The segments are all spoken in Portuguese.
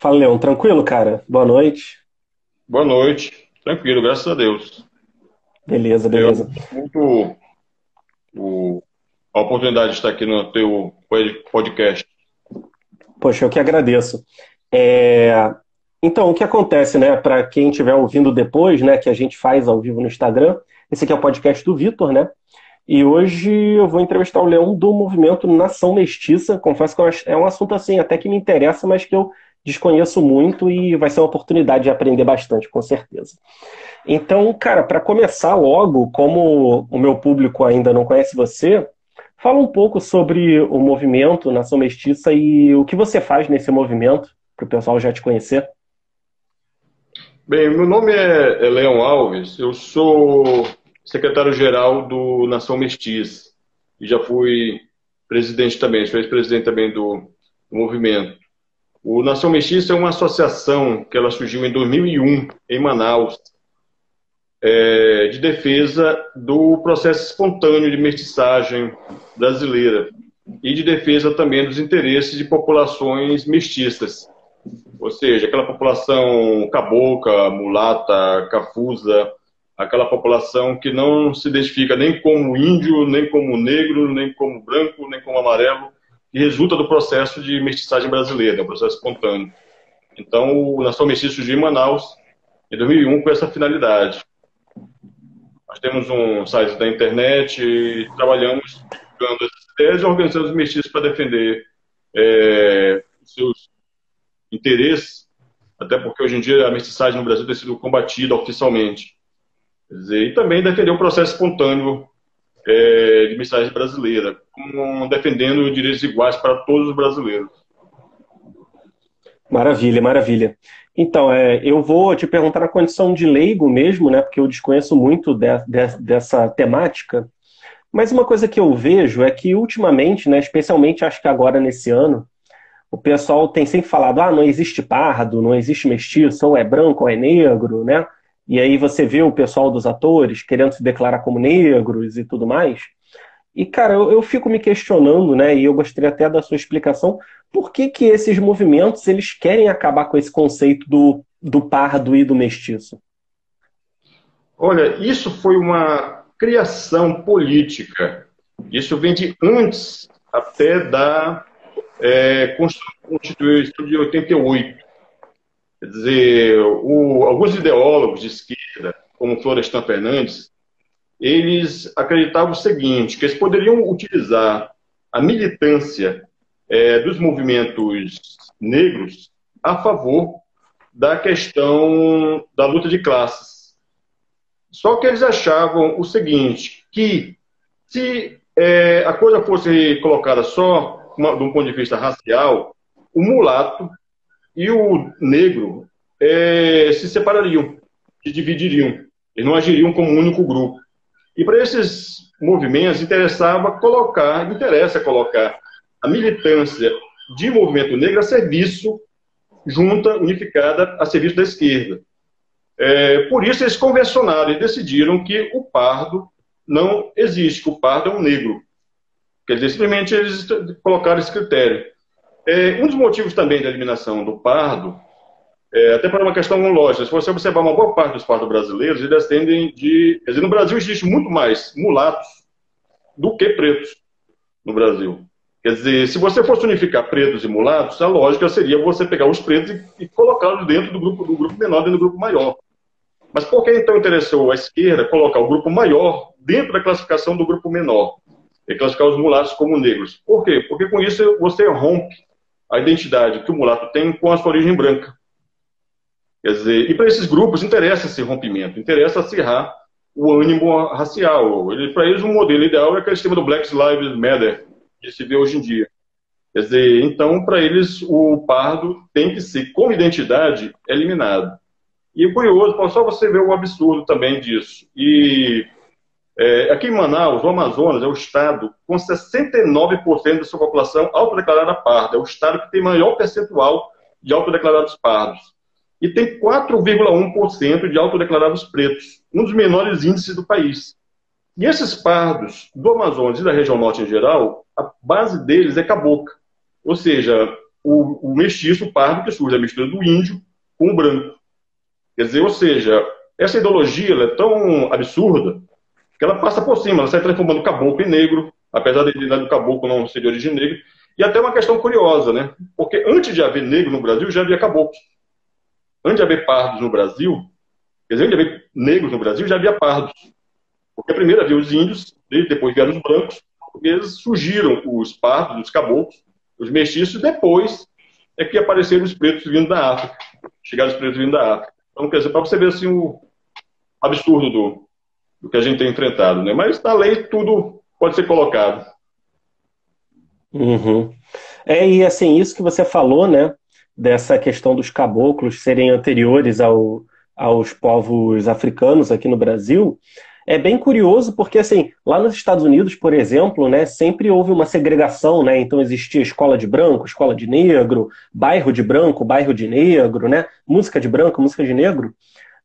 Fala, Leão. Tranquilo, cara? Boa noite. Boa noite. Tranquilo, graças a Deus. Beleza, beleza. Eu, muito o, a oportunidade de estar aqui no teu podcast. Poxa, eu que agradeço. É... Então, o que acontece, né, para quem estiver ouvindo depois, né, que a gente faz ao vivo no Instagram, esse aqui é o podcast do Vitor, né? E hoje eu vou entrevistar o Leão do movimento Nação Mestiça. Confesso que é um assunto assim até que me interessa, mas que eu desconheço muito e vai ser uma oportunidade de aprender bastante, com certeza. Então, cara, para começar logo, como o meu público ainda não conhece você, fala um pouco sobre o movimento Nação Mestiça e o que você faz nesse movimento, para o pessoal já te conhecer. Bem, meu nome é, é Leão Alves, eu sou secretário-geral do Nação Mestiça e já fui presidente também, sou ex-presidente também do, do movimento. O Nação Mestiça é uma associação que ela surgiu em 2001 em Manaus, é, de defesa do processo espontâneo de mestiçagem brasileira e de defesa também dos interesses de populações mestiças, ou seja, aquela população cabocla, mulata, cafusa, aquela população que não se identifica nem como índio, nem como negro, nem como branco, nem como amarelo, que resulta do processo de mestiçagem brasileira, um processo espontâneo. Então, o Nação Mestiça surgiu em Manaus em 2001 com essa finalidade. Nós temos um site da internet e trabalhamos divulgando essas ideias e organizando os mestiços para defender é, seus interesses, até porque hoje em dia a mestiçagem no Brasil tem sido combatida oficialmente. Dizer, e também defender o processo espontâneo é, de mensagem brasileira, defendendo direitos iguais para todos os brasileiros. Maravilha, maravilha. Então, é, eu vou te perguntar na condição de leigo mesmo, né, porque eu desconheço muito de, de, dessa temática, mas uma coisa que eu vejo é que ultimamente, né, especialmente acho que agora nesse ano, o pessoal tem sempre falado, ah, não existe pardo, não existe mestiço, ou é branco ou é negro, né? E aí você vê o pessoal dos atores querendo se declarar como negros e tudo mais. E, cara, eu, eu, fico me questionando, né? E eu gostaria até da sua explicação, por que, que esses movimentos eles querem acabar com esse conceito do, do pardo e do mestiço? Olha, isso foi uma criação política. Isso vem de antes até da é, Constituição de 88. Quer dizer, o, alguns ideólogos de esquerda, como Florestan Fernandes, eles acreditavam o seguinte, que eles poderiam utilizar a militância é, dos movimentos negros a favor da questão da luta de classes. Só que eles achavam o seguinte, que se é, a coisa fosse colocada só uma, de um ponto de vista racial, o mulato e o negro é, se separariam, se dividiriam. Eles não agiriam como um único grupo. E para esses movimentos interessava colocar, interessa colocar a militância de movimento negro a serviço, junta, unificada, a serviço da esquerda. É, por isso eles convencionaram e decidiram que o pardo não existe, que o pardo é um negro. Quer dizer, simplesmente eles colocaram esse critério. É, um dos motivos também da eliminação do pardo, é, até para uma questão lógica, se você observar uma boa parte dos pardos brasileiros, eles tendem de. Quer dizer, no Brasil existe muito mais mulatos do que pretos no Brasil. Quer dizer, se você fosse unificar pretos e mulatos, a lógica seria você pegar os pretos e, e colocá-los dentro do grupo, do grupo menor dentro do grupo maior. Mas por que então interessou a esquerda colocar o grupo maior dentro da classificação do grupo menor? E classificar os mulatos como negros. Por quê? Porque com isso você rompe a identidade que o mulato tem com a sua origem branca. Quer dizer, e para esses grupos interessa esse rompimento, interessa acirrar o ânimo racial. Para eles, o modelo ideal é aquele sistema do Black Lives Matter, que se vê hoje em dia. Quer dizer, então, para eles, o pardo tem que ser, com identidade, eliminado. E o curioso, só você ver o absurdo também disso. E é, aqui em Manaus, o Amazonas é o estado com 69% da sua população autodeclarada parda. É o estado que tem maior percentual de autodeclarados pardos. E tem 4,1% de autodeclarados pretos, um dos menores índices do país. E esses pardos do Amazonas e da região norte em geral, a base deles é cabocla. Ou seja, o, o mestiço, pardo, que surge a mistura do índio com o branco. Quer dizer, ou seja, essa ideologia é tão absurda que ela passa por cima, ela sai transformando caboclo em negro, apesar de do caboclo não ser de origem negra. E até uma questão curiosa, né? Porque antes de haver negro no Brasil, já havia caboclos. Antes de haver pardos no Brasil, quer dizer, antes de haver negros no Brasil, já havia pardos. Porque primeiro havia os índios, depois vieram os brancos, portugueses, surgiram os pardos, os caboclos, os mestiços, depois é que apareceram os pretos vindo da África. Chegaram os pretos vindo da África. Então, quer dizer, para você ver assim, o absurdo do, do que a gente tem enfrentado. Né? Mas na lei tudo pode ser colocado. Uhum. É, e assim, isso que você falou, né? Dessa questão dos caboclos serem anteriores ao, aos povos africanos aqui no Brasil, é bem curioso porque, assim, lá nos Estados Unidos, por exemplo, né, sempre houve uma segregação, né? Então existia escola de branco, escola de negro, bairro de branco, bairro de negro, né? Música de branco, música de negro.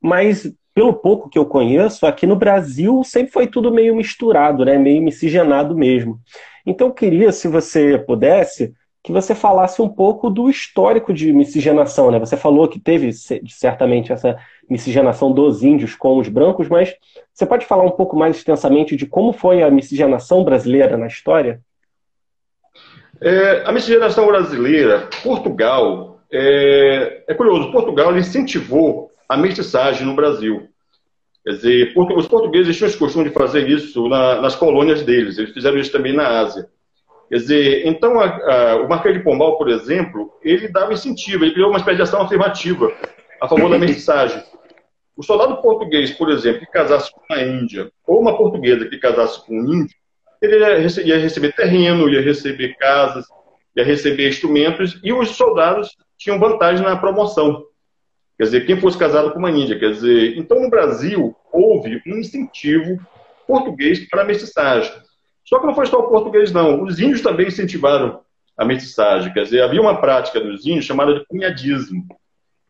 Mas, pelo pouco que eu conheço, aqui no Brasil sempre foi tudo meio misturado, né? Meio miscigenado mesmo. Então, eu queria, se você pudesse, que você falasse um pouco do histórico de miscigenação, né? Você falou que teve certamente essa miscigenação dos índios com os brancos, mas você pode falar um pouco mais extensamente de como foi a miscigenação brasileira na história? É, a miscigenação brasileira, Portugal, é, é curioso, Portugal incentivou a mestiçagem no Brasil. Quer dizer, os portugueses tinham esse costume de fazer isso na, nas colônias deles, eles fizeram isso também na Ásia. Quer dizer, então a, a, o Marquês de Pombal, por exemplo, ele dava incentivo, ele criou uma espécie de ação afirmativa a favor da mensagem. O soldado português, por exemplo, que casasse com uma índia, ou uma portuguesa que casasse com um índio, ele ia receber, ia receber terreno, ia receber casas, ia receber instrumentos, e os soldados tinham vantagem na promoção. Quer dizer, quem fosse casado com uma índia. Quer dizer, então no Brasil houve um incentivo português para a mestiçagem. Só que não foi só o português, não. Os índios também incentivaram a mestiçagem. Quer dizer, havia uma prática dos índios chamada de cunhadismo,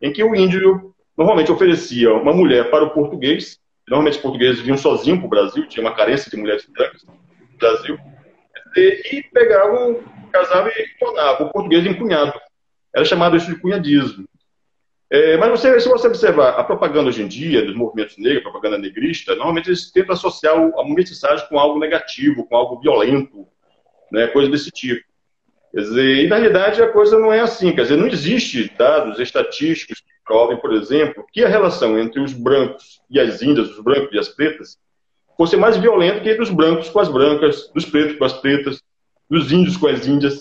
em que o índio normalmente oferecia uma mulher para o português. Normalmente os portugueses vinham sozinhos para o Brasil, tinha uma carência de mulheres brancas no Brasil. E pegavam, casavam e tornavam o português em cunhado. Era chamado isso de cunhadismo. É, mas você, se você observar a propaganda hoje em dia, dos movimentos negros, a propaganda negrista, normalmente eles tentam associar a mestiçagem com algo negativo, com algo violento, né, coisa desse tipo. Quer dizer, e na realidade a coisa não é assim. Quer dizer, não existe dados estatísticos que provem, por exemplo, que a relação entre os brancos e as índias, os brancos e as pretas, fosse mais violenta que entre os brancos com as brancas, dos pretos com as pretas, dos índios com as índias.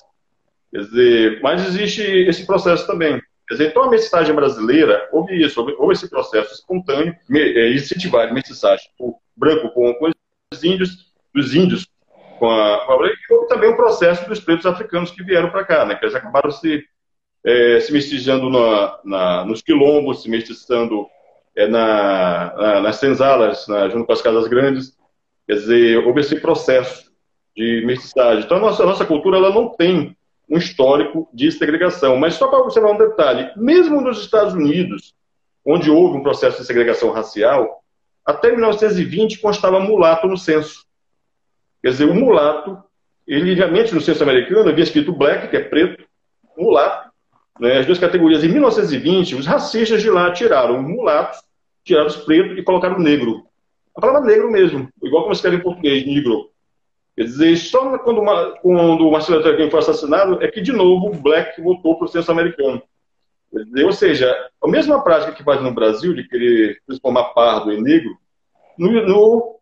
Quer dizer, mas existe esse processo também. Então a mensagem brasileira houve isso, houve, esse processo espontâneo, é, incentivar a mensagem o branco com, com os índios, os índios com a, com a e houve também o processo dos pretos africanos que vieram para cá, né, que eles acabaram se, é, se mestiçando na, na, nos quilombos, se mestiçando é, na, na, nas senzalas, na, junto com as casas grandes. Quer dizer, houve esse processo de mestiçagem. Então, a nossa, a nossa cultura ela não tem um histórico de segregação. Mas só para observar um detalhe, mesmo nos Estados Unidos, onde houve um processo de segregação racial, até 1920 constava mulato no censo. Quer dizer, o mulato, ele realmente no censo americano havia escrito black, que é preto, mulato, né, as duas categorias. Em 1920, os racistas de lá tiraram mulatos, tiraram os pretos e colocaram negro. A palavra negro mesmo, igual como escreve em português, negro. Quer dizer, só quando, uma, quando o Marcelo Luther King foi assassinado é que, de novo, o Black voltou para o censo americano. Dizer, ou seja, a mesma prática que faz no Brasil, de querer transformar pardo em negro, no, no,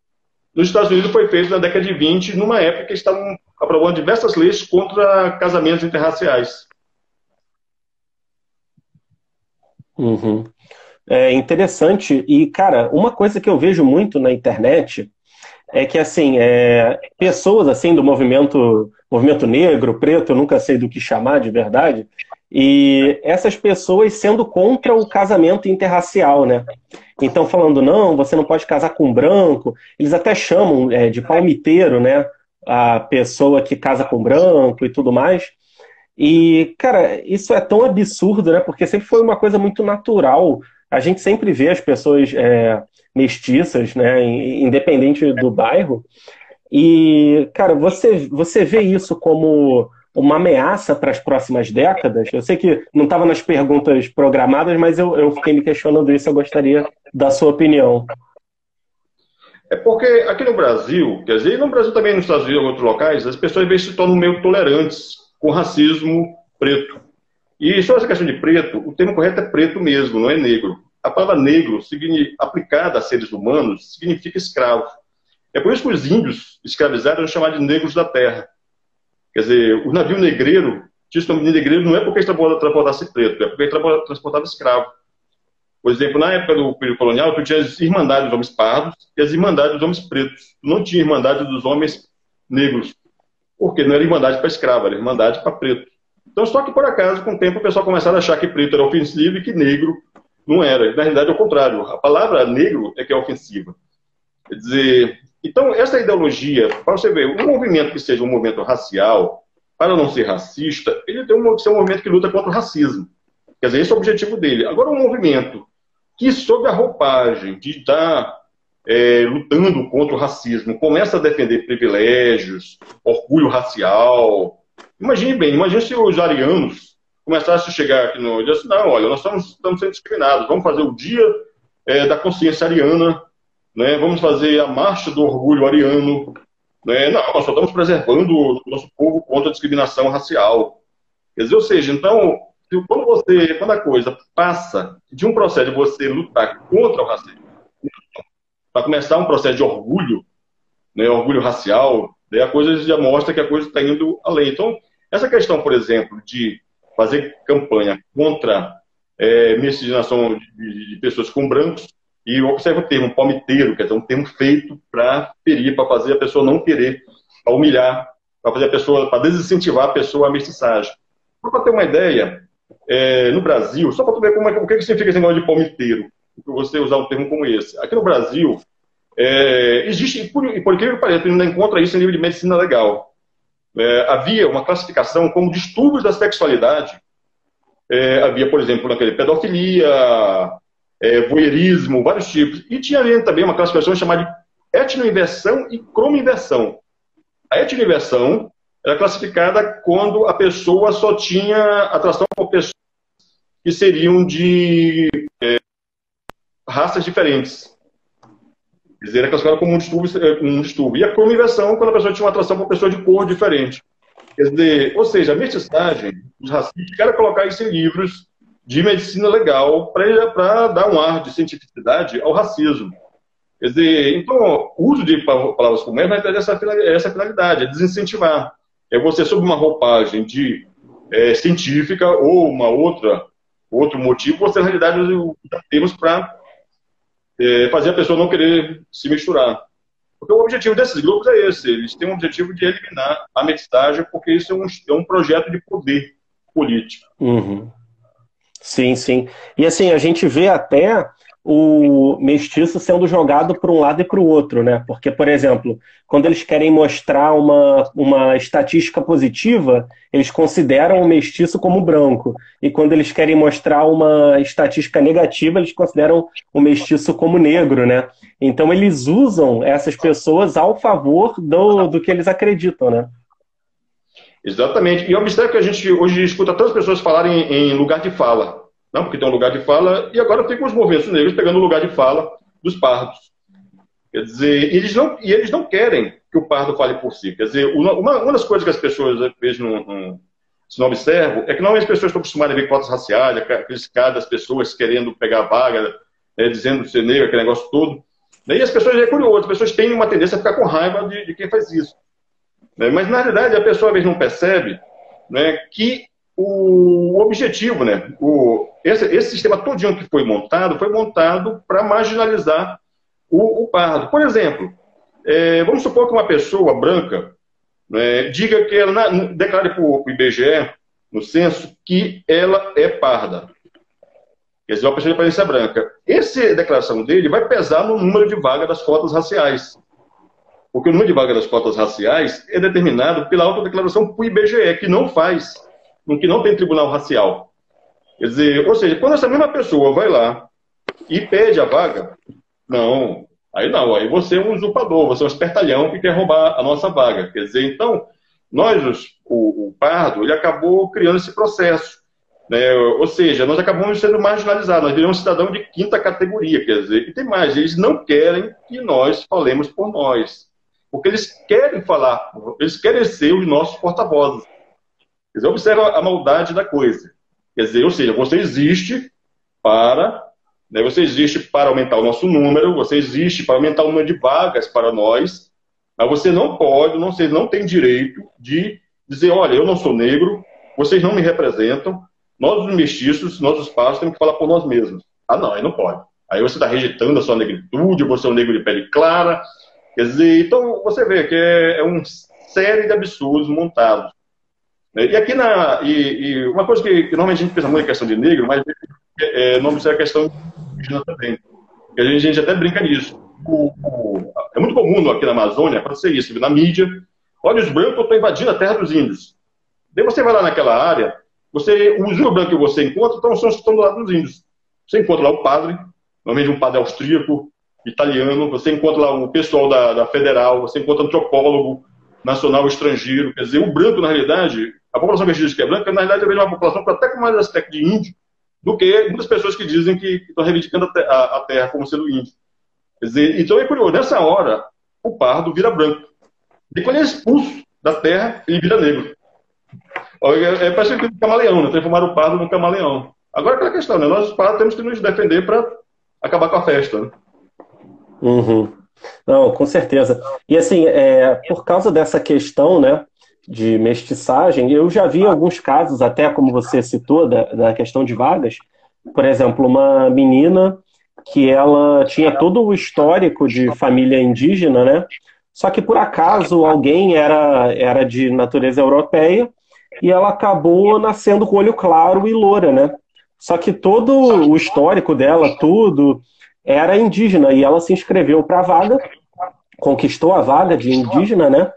nos Estados Unidos foi feito na década de 20, numa época que estavam aprovando diversas leis contra casamentos interraciais. Uhum. É interessante. E, cara, uma coisa que eu vejo muito na internet é que assim é, pessoas assim do movimento movimento negro preto eu nunca sei do que chamar de verdade e essas pessoas sendo contra o casamento interracial né? Então falando não você não pode casar com branco eles até chamam é, de palmiteiro né? A pessoa que casa com branco e tudo mais. E cara isso é tão absurdo né? Porque sempre foi uma coisa muito natural. A gente sempre vê as pessoas é, mestiças, né, independente do bairro. E, cara, você, você vê isso como uma ameaça para as próximas décadas? Eu sei que não estava nas perguntas programadas, mas eu, eu fiquei me questionando isso, eu gostaria da sua opinião. É porque aqui no Brasil, quer dizer, no Brasil também, nos Estados Unidos e em outros locais, as pessoas vezes se tornam meio tolerantes com racismo preto. E sobre essa questão de preto, o termo correto é preto mesmo, não é negro. A palavra negro, aplicada a seres humanos, significa escravo. É por isso que os índios escravizados eram chamados de negros da terra. Quer dizer, o navio negreiro, tinha esse nome negreiro não é porque ele transportasse preto, é porque ele transportava escravo. Por exemplo, na época do período colonial, tu tinha as irmandades dos homens pardos e as irmandades dos homens pretos. Tu não tinha irmandade dos homens negros. Porque não era irmandade para escravo, era irmandade para preto. Então, só que por acaso, com o tempo, o pessoal começaram a achar que preto era ofensivo e que negro não era. Na realidade, é o contrário. A palavra negro é que é ofensiva. Quer dizer, então, essa ideologia, para você ver, um movimento que seja um movimento racial, para não ser racista, ele tem que ser um movimento que luta contra o racismo. Quer dizer, esse é o objetivo dele. Agora, um movimento que, sob a roupagem de estar é, lutando contra o racismo, começa a defender privilégios, orgulho racial. Imagine bem, imagine se os arianos começassem a chegar aqui no dia assim, não, olha, nós estamos, estamos sendo discriminados, vamos fazer o dia é, da consciência ariana, né, vamos fazer a marcha do orgulho ariano. Né, não, nós só estamos preservando o nosso povo contra a discriminação racial. Quer dizer, ou seja, então, quando você, quando a coisa passa de um processo de você lutar contra o racismo, para começar um processo de orgulho, né, orgulho racial, daí a coisa já mostra que a coisa está indo além. Então, essa questão, por exemplo, de fazer campanha contra é, miscigenação de, de, pessoas com brancos, e observa o termo palmiteiro, quer dizer, um termo feito para ferir, para fazer a pessoa não querer, para humilhar, para fazer a pessoa, para desincentivar a pessoa à mestiçagem. Para ter uma ideia, é, no Brasil, só para tu ver como é, o que, que significa esse negócio de palmiteiro, você usar um termo como esse. Aqui no Brasil, é, existe, e por, por incrível que pareça, ainda encontra isso em nível de medicina legal. É, havia uma classificação como distúrbios da sexualidade. É, havia, por exemplo, naquele pedofilia, é, voyeurismo, vários tipos. E tinha também uma classificação chamada de etnoinversão e cromoinversão. A etnoinversão era classificada quando a pessoa só tinha atração por pessoas que seriam de é, raças diferentes. Dizer, era classificada como um distúrbio, é, um distúrbio. E a cromoinversão, quando a pessoa tinha uma atração por pessoa de cor diferente. Quer dizer, ou seja, a mestiçagem, os racistas querem colocar isso em livros de medicina legal para dar um ar de cientificidade ao racismo. Quer dizer, então, o uso de palavras como essa ter essa, essa finalidade, é desincentivar é você, sob uma roupagem de é, científica ou uma outra outro motivo, você, na realidade, usa termos para é, fazer a pessoa não querer se misturar. Porque o objetivo desses grupos é esse, eles têm o objetivo de eliminar a mestagem, porque isso é um, é um projeto de poder político. Uhum. Sim, sim. E assim, a gente vê até o mestiço sendo jogado para um lado e para o outro, né? Porque, por exemplo, quando eles querem mostrar uma, uma estatística positiva, eles consideram o mestiço como branco. E quando eles querem mostrar uma estatística negativa, eles consideram o mestiço como negro, né? Então eles usam essas pessoas ao favor do, do que eles acreditam, né? Exatamente. E observe que a gente hoje escuta tantas pessoas falarem em lugar de fala. Não, porque tem um lugar de fala, e agora tem os movimentos negros pegando o lugar de fala dos pardos. Quer dizer, eles não, e eles não querem que o pardo fale por si. Quer dizer, uma, uma das coisas que as pessoas, às vezes, não, não, se não observam, é que não as pessoas estão acostumadas a ver cotas raciais, aqueles caras das pessoas querendo pegar vaga, né, dizendo ser negro, aquele negócio todo. Daí as pessoas, é curioso, as pessoas têm uma tendência a ficar com raiva de, de quem faz isso. Né? Mas, na realidade, a pessoa, às vezes, não percebe né, que o objetivo, né, o, esse, esse sistema todinho que foi montado, foi montado para marginalizar o, o, pardo. Por exemplo, é, vamos supor que uma pessoa branca né, diga que ela, na, declare para o IBGE, no censo, que ela é parda. Quer dizer, uma pessoa de aparência branca. Essa declaração dele vai pesar no número de vagas das cotas raciais. Porque o número de vagas das cotas raciais é determinado pela autodeclaração para o IBGE, que não faz no que não tem tribunal racial. Quer dizer, ou seja, quando essa mesma pessoa vai lá e pede a vaga, não, aí não, aí você é um usurpador, você é um espertalhão que quer roubar a nossa vaga. Quer dizer, então, nós, o, o Pardo, ele acabou criando esse processo. Né? Ou seja, nós acabamos sendo marginalizados, nós viramos um cidadão de quinta categoria, quer dizer, e tem mais, eles não querem que nós falemos por nós, porque eles querem falar, eles querem ser os nossos porta-vozes. Quer dizer, observa a maldade da coisa. Quer dizer, ou seja, você existe para, né, você existe para aumentar o nosso número, você existe para aumentar o número de vagas para nós, mas você não pode, não, você não tem direito de dizer, olha, eu não sou negro, vocês não me representam, nós os mestiços, nós os pais, temos que falar por nós mesmos. Ah, não, aí não pode. Aí você está rejeitando a sua negritude, você é um negro de pele clara. Quer dizer, então você vê que é, é uma série de absurdos montados. E aqui na. E, e uma coisa que, que, normalmente a gente pensa muito em questão de negro, mas é, não precisa a questão indígena também. A gente, a gente até brinca nisso. O, o, é muito comum aqui na Amazônia acontecer isso, na mídia. Olha, os brancos estão invadindo a terra dos índios. Daí você vai lá naquela área, você, índios brancos que você encontra então, são os que estão do lado dos índios. Você encontra lá o padre, normalmente um padre austríaco, italiano, você encontra lá o pessoal da, da federal, você encontra antropólogo nacional estrangeiro. Quer dizer, o branco, na realidade, a população que diz que é branca, na realidade, é uma população que até com mais aspecto de índio do que muitas pessoas que dizem que, estão reivindicando a terra como sendo índio. Quer dizer, então é curioso, nessa hora, o pardo vira branco. E quando ele é expulso da terra, ele vira negro. É, é parece que um camaleão, né? Transformar o pardo num camaleão. Agora aquela questão, né? Nós, os pardos, temos que nos defender para acabar com a festa. Né? Uhum. Não, com certeza. E assim, é, por causa dessa questão, né, de mestiçagem, eu já vi alguns casos, até como você citou, da, da questão de vagas. Por exemplo, uma menina que ela tinha todo o histórico de família indígena, né? Só que por acaso alguém era, era de natureza europeia e ela acabou nascendo com olho claro e loura, né? Só que todo o histórico dela, tudo, era indígena e ela se inscreveu para a vaga, conquistou a vaga de indígena, né?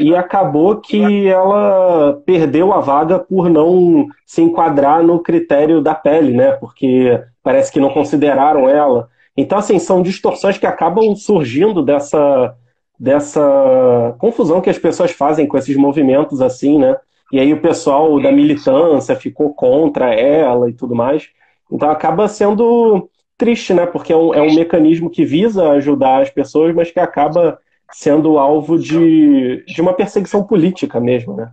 E acabou que ela perdeu a vaga por não se enquadrar no critério da pele, né? Porque parece que não consideraram ela. Então, assim, são distorções que acabam surgindo dessa, dessa confusão que as pessoas fazem com esses movimentos, assim, né? E aí o pessoal da militância ficou contra ela e tudo mais. Então acaba sendo triste, né? Porque é um, é um mecanismo que visa ajudar as pessoas, mas que acaba sendo alvo de, de uma perseguição política mesmo, né?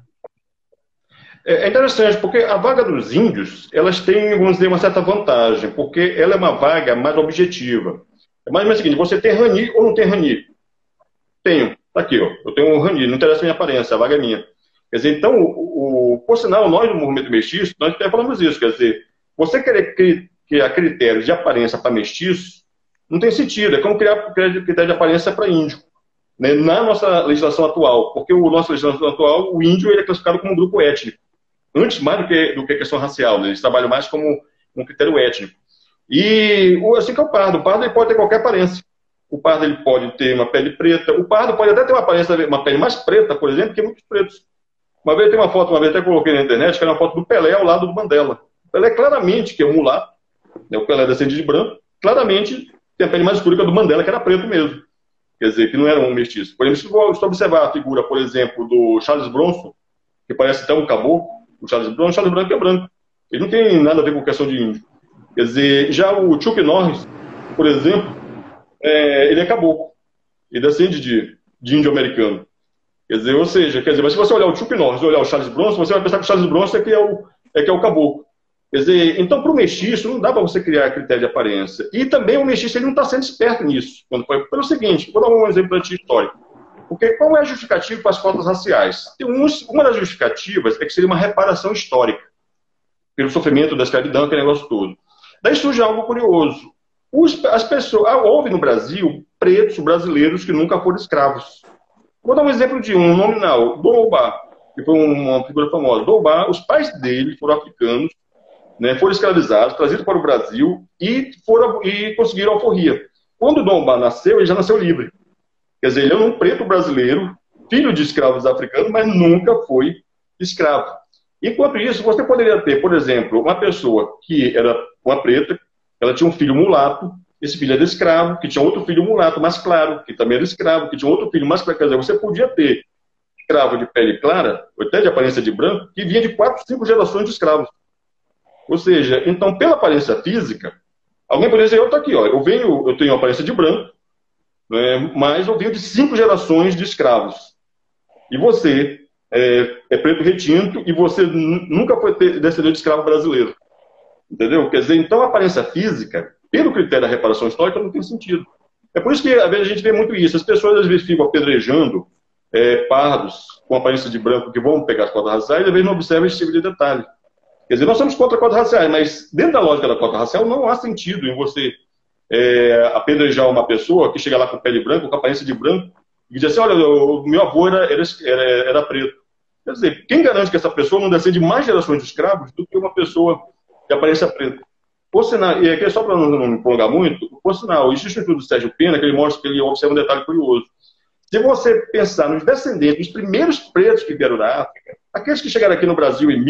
É, é interessante, porque a vaga dos índios, elas têm, vamos dizer, uma certa vantagem, porque ela é uma vaga mais objetiva. É mais ou menos o seguinte, você tem Rani ou não tem Rani? Tenho. Tá aqui, ó. Eu tenho um Rani, não interessa a minha aparência, a vaga é minha. Quer dizer, então, o, o, por sinal, nós do movimento mestiço, nós até falamos isso, quer dizer, você querer criar critérios de aparência para mestiço, não tem sentido. É como criar critério de aparência para índio. Né? Na nossa legislação atual, porque o nossa legislação atual, o índio ele é classificado como um grupo étnico. Antes, mais do que, do que questão racial, né? eles trabalham mais como um critério étnico. E assim que é o pardo. O pardo ele pode ter qualquer aparência. O pardo ele pode ter uma pele preta. O pardo pode até ter uma aparência, uma pele mais preta, por exemplo, que muitos pretos. Uma vez tem uma foto, uma vez até coloquei na internet, que era uma foto do Pelé ao lado do Mandela. O Pelé claramente, que é um mulato, né, o Pelé descende de branco, claramente tem a pele mais escura que a do Mandela, que era preto mesmo. Quer dizer, que não era um mestiço. Por exemplo, se você observar a figura, por exemplo, do Charles Bronson, que parece até um caboclo, o Charles Bronson, o Charles Branco é branco. Ele não tem nada a ver com questão de índio. Quer dizer, já o Chuck Norris, por exemplo, é, ele é caboclo. Ele descende de, de índio americano. Quer dizer, ou seja, quer dizer, mas se você olhar o Chuck Norris e olhar o Charles Bronson, você vai pensar que o Charles Bronson é que é o, é que é o caboclo. Quer dizer, então para o mestiço não dá para você criar critério de aparência. E também o mestiço ele não está sendo esperto nisso. Quando foi, pelo seguinte, vou dar um exemplo histórico. Porque qual é a justificativa para as cotas raciais? uma das justificativas é que seria uma reparação histórica pelo sofrimento da escravidão, aquele negócio todo. Daí surge algo curioso. Os, as pessoas, ah, houve no Brasil pretos brasileiros que nunca foram escravos. Vou dar um exemplo de um nominal, Dom que foi uma figura famosa. Dom os pais dele foram africanos, né, foram escravizados, trazidos para o Brasil e, foram, e conseguiram alforria. Quando Dom Bá nasceu, ele já nasceu livre. Quer dizer, ele é um preto brasileiro, filho de escravos africanos, mas nunca foi escravo. Enquanto isso, você poderia ter, por exemplo, uma pessoa que era uma preta, ela tinha um filho mulato, esse filho era escravo, que tinha outro filho mulato mais claro, que também era escravo, que tinha outro filho mais claro. Quer dizer, você podia ter escravo de pele clara, ou até de aparência de branco, que vinha de quatro, cinco gerações de escravos. Ou seja, então, pela aparência física, alguém poderia dizer, eu estou aqui, ó, eu venho, eu tenho aparência de branco, né, mas eu venho de cinco gerações de escravos. E você é, é preto retinto e você nunca foi descendente de escravo brasileiro. Entendeu? Quer dizer, então a aparência física, pelo critério da reparação histórica, não tem sentido. É por isso que às vezes a gente vê muito isso. As pessoas às vezes ficam apedrejando é, pardos com aparência de branco que vão pegar as cotas raciais e às vezes não observam esse tipo de detalhe. Quer dizer, nós somos contra a cota racial, mas dentro da lógica da cota racial não há sentido em você é, apedrejar uma pessoa que chega lá com pele branca, com aparência de branco, e diz assim, olha, o meu avô era, era, era, preto. Quer dizer, quem garante que essa pessoa não descende mais gerações de escravos do que uma pessoa de aparência preta? Por sinal, e aqui é só para não, não prolongar muito, por sinal, existe um estudo do Sérgio Pena que ele mostra que ele observa um detalhe curioso. Se você pensar nos descendentes, os primeiros pretos que vieram da África, aqueles que chegaram aqui no Brasil em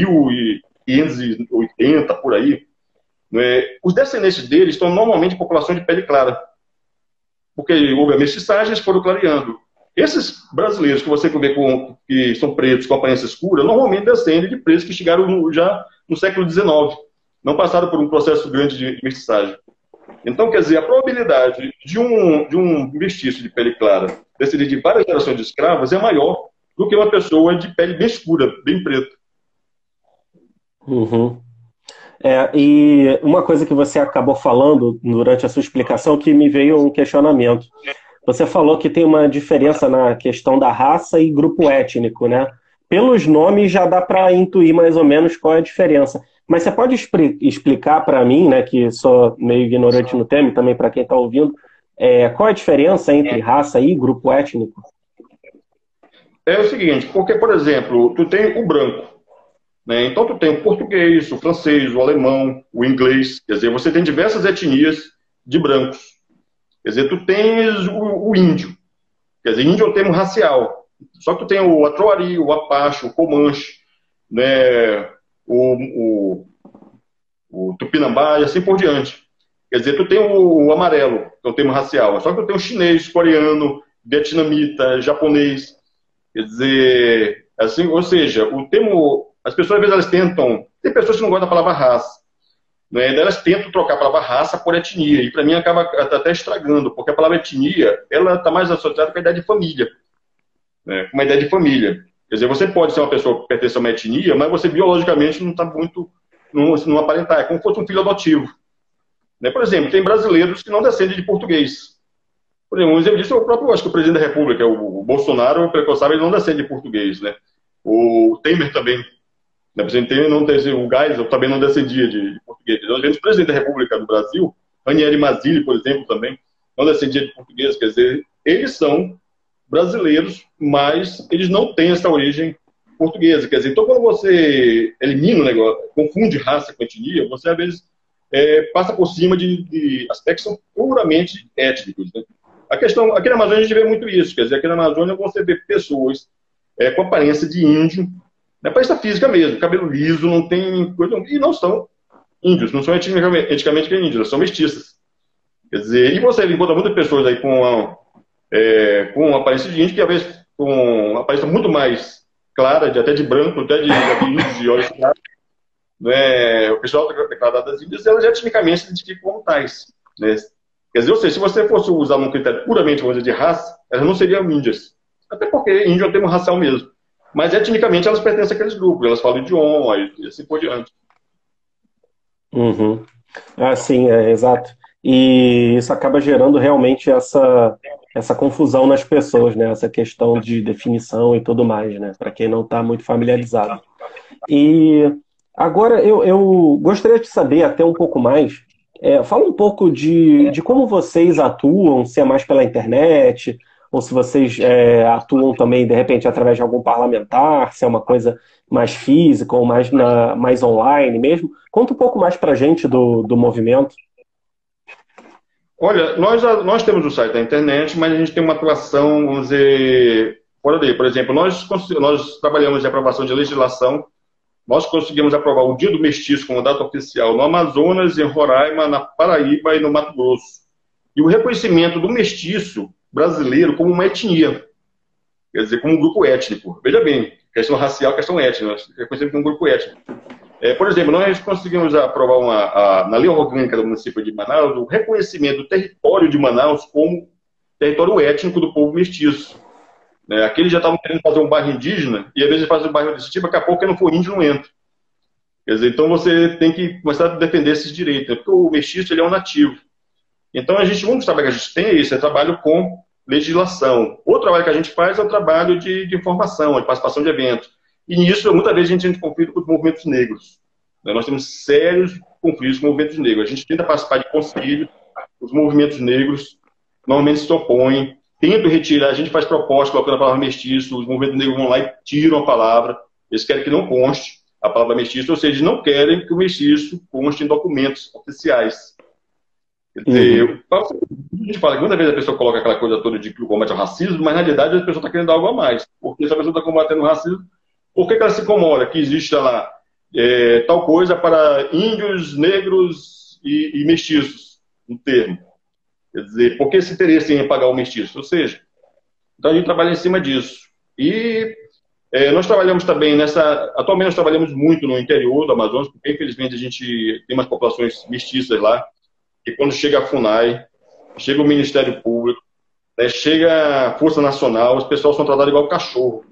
1580, por aí, né, os descendentes deles estão normalmente em população de pele clara. Porque houve a mestiçagem, eles foram clareando. Esses brasileiros que você vê com, que são pretos com aparência escura, normalmente descendem de pretos que chegaram no, já no século XIX, não passaram por um processo grande de mestiçagem. Então, quer dizer, a probabilidade de um, de um mestiço de pele clara descender de várias gerações de escravos é maior do que uma pessoa de pele bem escura, bem preta. Uhum. É, e uma coisa que você acabou falando durante a sua explicação que me veio um questionamento. Você falou que tem uma diferença na questão da raça e grupo étnico, né? Pelos nomes já dá para intuir mais ou menos qual é a diferença. Mas você pode explicar para mim, né, que sou meio ignorante no tema e também para quem está ouvindo, é, qual é a diferença entre raça e grupo étnico? É o seguinte, porque, por exemplo, tu tem o branco, né? então tu tem o português, o francês, o alemão, o inglês, quer dizer, você tem diversas etnias de brancos. Quer dizer, tu tens o, o índio, quer dizer, índio é um termo racial, só que tu tem o Atuari, o Apache, o Comanche, né, o, o, o Tupinambá e assim por diante. Quer dizer, tu tem o, o amarelo, que é o termo racial, só que tu tem o chinês, coreano, vietnamita, japonês. Quer dizer, assim, ou seja, o termo. As pessoas às vezes elas tentam. Tem pessoas que não gostam da palavra raça. Né? Elas tentam trocar a palavra raça por etnia. E para mim acaba até estragando, porque a palavra etnia ela está mais associada com a ideia de família. Né? Com uma ideia de família. Quer dizer, você pode ser uma pessoa que pertence a uma etnia, mas você biologicamente não está muito. Não, não aparentar. É como se fosse um filho adotivo. Né? Por exemplo, tem brasileiros que não descendem de português. Por exemplo, um exemplo disso é o próprio, acho que o presidente da República, o Bolsonaro, sabe, ele não descende de português. Né? O Temer também. Né? Presidente não descende, o Geisel também não descendia de, português. Então, o presidente da República do Brasil, Aniele Mazzilli, por exemplo, também, não descendia de português. Quer dizer, eles são brasileiros, mas eles não têm essa origem portuguesa. Quer dizer, então quando você elimina o negócio, confunde raça com etnia, você às vezes é, passa por cima de, de, aspectos que são puramente étnicos. Né? A questão, aqui na Amazônia a gente vê muito isso, quer dizer, aqui na Amazônia você vê pessoas é, com aparência de índio, né, aparência física mesmo, cabelo liso, não tem coisa, e não são índios, não são etnicamente, índios, são mestiças. Quer dizer, e você encontra muitas pessoas aí com a, é, com aparência de índio, que às vezes com uma aparência muito mais clara, de, até de branco, até de, de de olhos claros. Né? O pessoal declarado das índias, elas etnicamente se identificam como tais. Né? Quer dizer, ou seja, se você fosse usar um critério puramente dizer, de raça, elas não seriam índias. Até porque índio é um termo racial mesmo. Mas etnicamente elas pertencem àqueles grupos, elas falam idioma e assim por diante. Uhum. Ah, sim, é, exato. E isso acaba gerando realmente essa, essa confusão nas pessoas, né? Essa questão de definição e tudo mais, né? Para quem não está muito familiarizado. E agora eu, eu gostaria de saber até um pouco mais. É, fala um pouco de, de como vocês atuam, se é mais pela internet, ou se vocês é, atuam também, de repente, através de algum parlamentar, se é uma coisa mais física ou mais, na, mais online mesmo. Conta um pouco mais para a gente do, do movimento. Olha, nós, nós temos o site da internet, mas a gente tem uma atuação, vamos dizer, fora dele. Por exemplo, nós, nós trabalhamos em aprovação de legislação, nós conseguimos aprovar o Dia do Mestiço como data oficial no Amazonas, em Roraima, na Paraíba e no Mato Grosso. E o reconhecimento do mestiço brasileiro como uma etnia. quer dizer, como um grupo étnico. Veja bem, questão racial, questão étnica, reconhecido como um grupo étnico. É, por exemplo, nós conseguimos aprovar uma, a, na lei orgânica do município de Manaus o reconhecimento do território de Manaus como território étnico do povo mestiço. É, aqui eles já estavam querendo fazer um bairro indígena, e às vezes fazem um bairro desse tipo, daqui a pouco quem não for índio não entra. Quer dizer, então você tem que começar a defender esses direitos, né? porque o mestiço ele é um nativo. Então a gente, um dos trabalhos que a gente tem é isso, é trabalho com legislação. Outro trabalho que a gente faz é o trabalho de, de informação, de participação de eventos. E nisso, muitas vezes, a gente entra em conflito com os movimentos negros. Né? Nós temos sérios conflitos com movimentos negros. A gente tenta participar de conselho, os movimentos negros normalmente se opõem, tentam retirar, a gente faz proposta colocando a palavra mestiço, os movimentos negros vão lá e tiram a palavra, eles querem que não conste a palavra mestiço, ou seja, eles não querem que o mestiço conste em documentos oficiais. Quer dizer, uhum. a gente fala que muitas vezes a pessoa coloca aquela coisa toda de que combate o racismo, mas na realidade a pessoa está querendo algo a mais. Porque se a pessoa está combatendo o racismo, por que, que ela se incomoda que existe lá é, tal coisa para índios, negros e, e mestiços, no termo? Quer dizer, por que esse interesse em pagar o mestiço? Ou seja, então a gente trabalha em cima disso. E é, nós trabalhamos também nessa. Atualmente nós trabalhamos muito no interior do Amazonas, porque infelizmente a gente tem umas populações mestiças lá, e quando chega a FUNAI, chega o Ministério Público, né, chega a Força Nacional, os pessoal são tratados igual cachorro.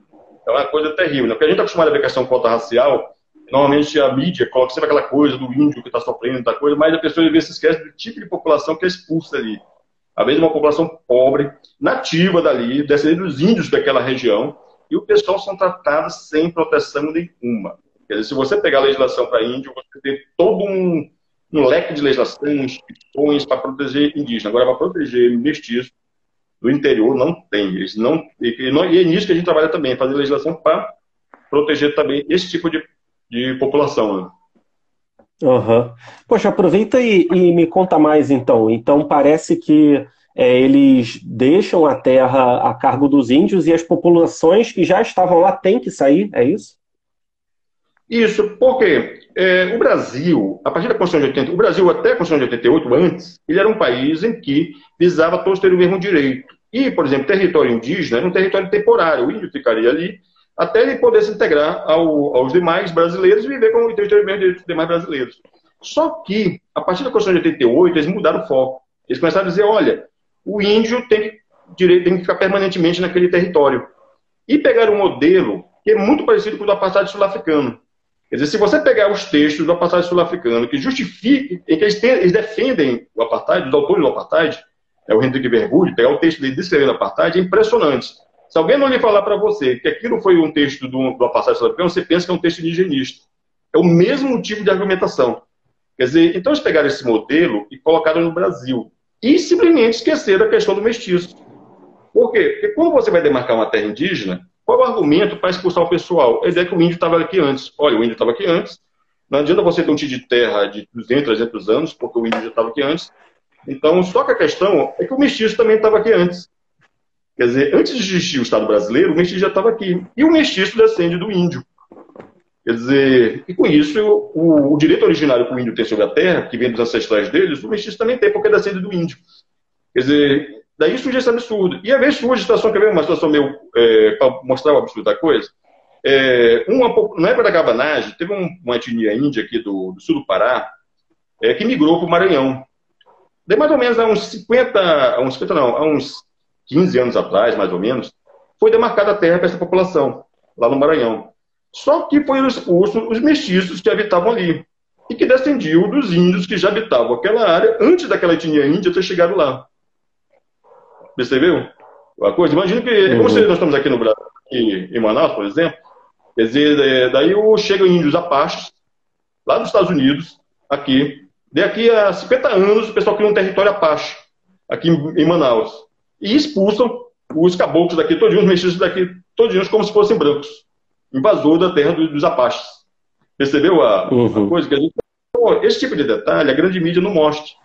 É uma coisa terrível, né? Porque a gente está acostumado a ver questão cota racial, normalmente a mídia coloca sempre aquela coisa do índio que está sofrendo, da coisa, mas a pessoa às vezes se esquece do tipo de população que é expulsa ali. Às vezes uma população pobre, nativa dali, descendente dos índios daquela região, e o pessoal são tratados sem proteção nenhuma. Quer dizer, se você pegar a legislação para índio, você tem todo um, um leque de legislação, instituições para proteger indígena. Agora, para proteger mestiço do interior, não tem. Eles não, e, não, e é nisso que a gente trabalha também, fazer legislação para proteger também esse tipo de, de população. Né? Uhum. Poxa, aproveita e, e, me conta mais então. Então parece que é, eles deixam a terra a cargo dos índios e as populações que já estavam lá têm que sair, é isso? Isso, porque é, o Brasil, a partir da Constituição de 80, o Brasil até a Constituição de 88, antes, ele era um país em que visava todos terem o mesmo direito. E, por exemplo, território indígena era um território temporário, o índio ficaria ali até ele poder se integrar ao, aos demais brasileiros e viver como o território mesmo dos demais brasileiros. Só que, a partir da Constituição de 88, eles mudaram o foco. Eles começaram a dizer, olha, o índio tem que, tem que ficar permanentemente naquele território. E pegaram um modelo que é muito parecido com o do apartheid sul-africano. Quer dizer, se você pegar os textos do apartheid sul-africano que justificam, em que eles, eles, defendem o apartheid, os autores do apartheid, é o Hendrik Verwoerd, pegar o texto dele descrevendo o apartheid, é impressionante. Se alguém não lhe falar para você que aquilo foi um texto do, do apartheid sul-africano, você pensa que é um texto indigenista. É o mesmo tipo de argumentação. Quer dizer, então eles pegaram esse modelo e colocaram no Brasil. E simplesmente esqueceram a questão do mestiço. Por quê? Porque quando você vai demarcar uma terra indígena, qual o argumento para expulsar o pessoal? A ideia é que o índio estava aqui antes. Olha, o índio estava aqui antes. Não adianta você ter um tipo de terra de 200, 300 anos, porque o índio já estava aqui antes. Então, só que a questão é que o mestiço também estava aqui antes. Quer dizer, antes de existir o Estado brasileiro, o mestiço já estava aqui. E o mestiço descende do índio. Quer dizer, e com isso, o, o direito originário que o índio tem sobre a terra, que vem dos ancestrais deles, o mestiço também tem, porque descende do índio. Quer dizer, Daí surge esse absurdo. E às vezes surge situação, quer ver uma situação meio, é, para mostrar o absurdo da coisa? É, uma, na época da gabanagem, teve um, uma etnia índia aqui do, do sul do Pará, é, que migrou para o Maranhão. Daí mais ou menos há uns 50, uns 50 não, há uns 15 anos atrás, mais ou menos, foi demarcada a terra para essa população, lá no Maranhão. Só que foi expulso os mestiços que habitavam ali e que descendiam dos índios que já habitavam aquela área antes daquela etnia índia ter chegado lá. Percebeu? A coisa. Imagina que, é como uhum. se nós estamos aqui no Brasil, em Manaus, por exemplo, quer dizer, é, daí chegam índios apaches, lá dos Estados Unidos, aqui. Daqui a 50 anos, o pessoal cria um território apache, aqui em Manaus. E expulsam os caboclos daqui, todos os mestiços daqui, todos como se fossem brancos. Invasor da terra dos apaches. Percebeu a, uhum. a coisa? Que a gente, esse tipo de detalhe, a grande mídia não mostra.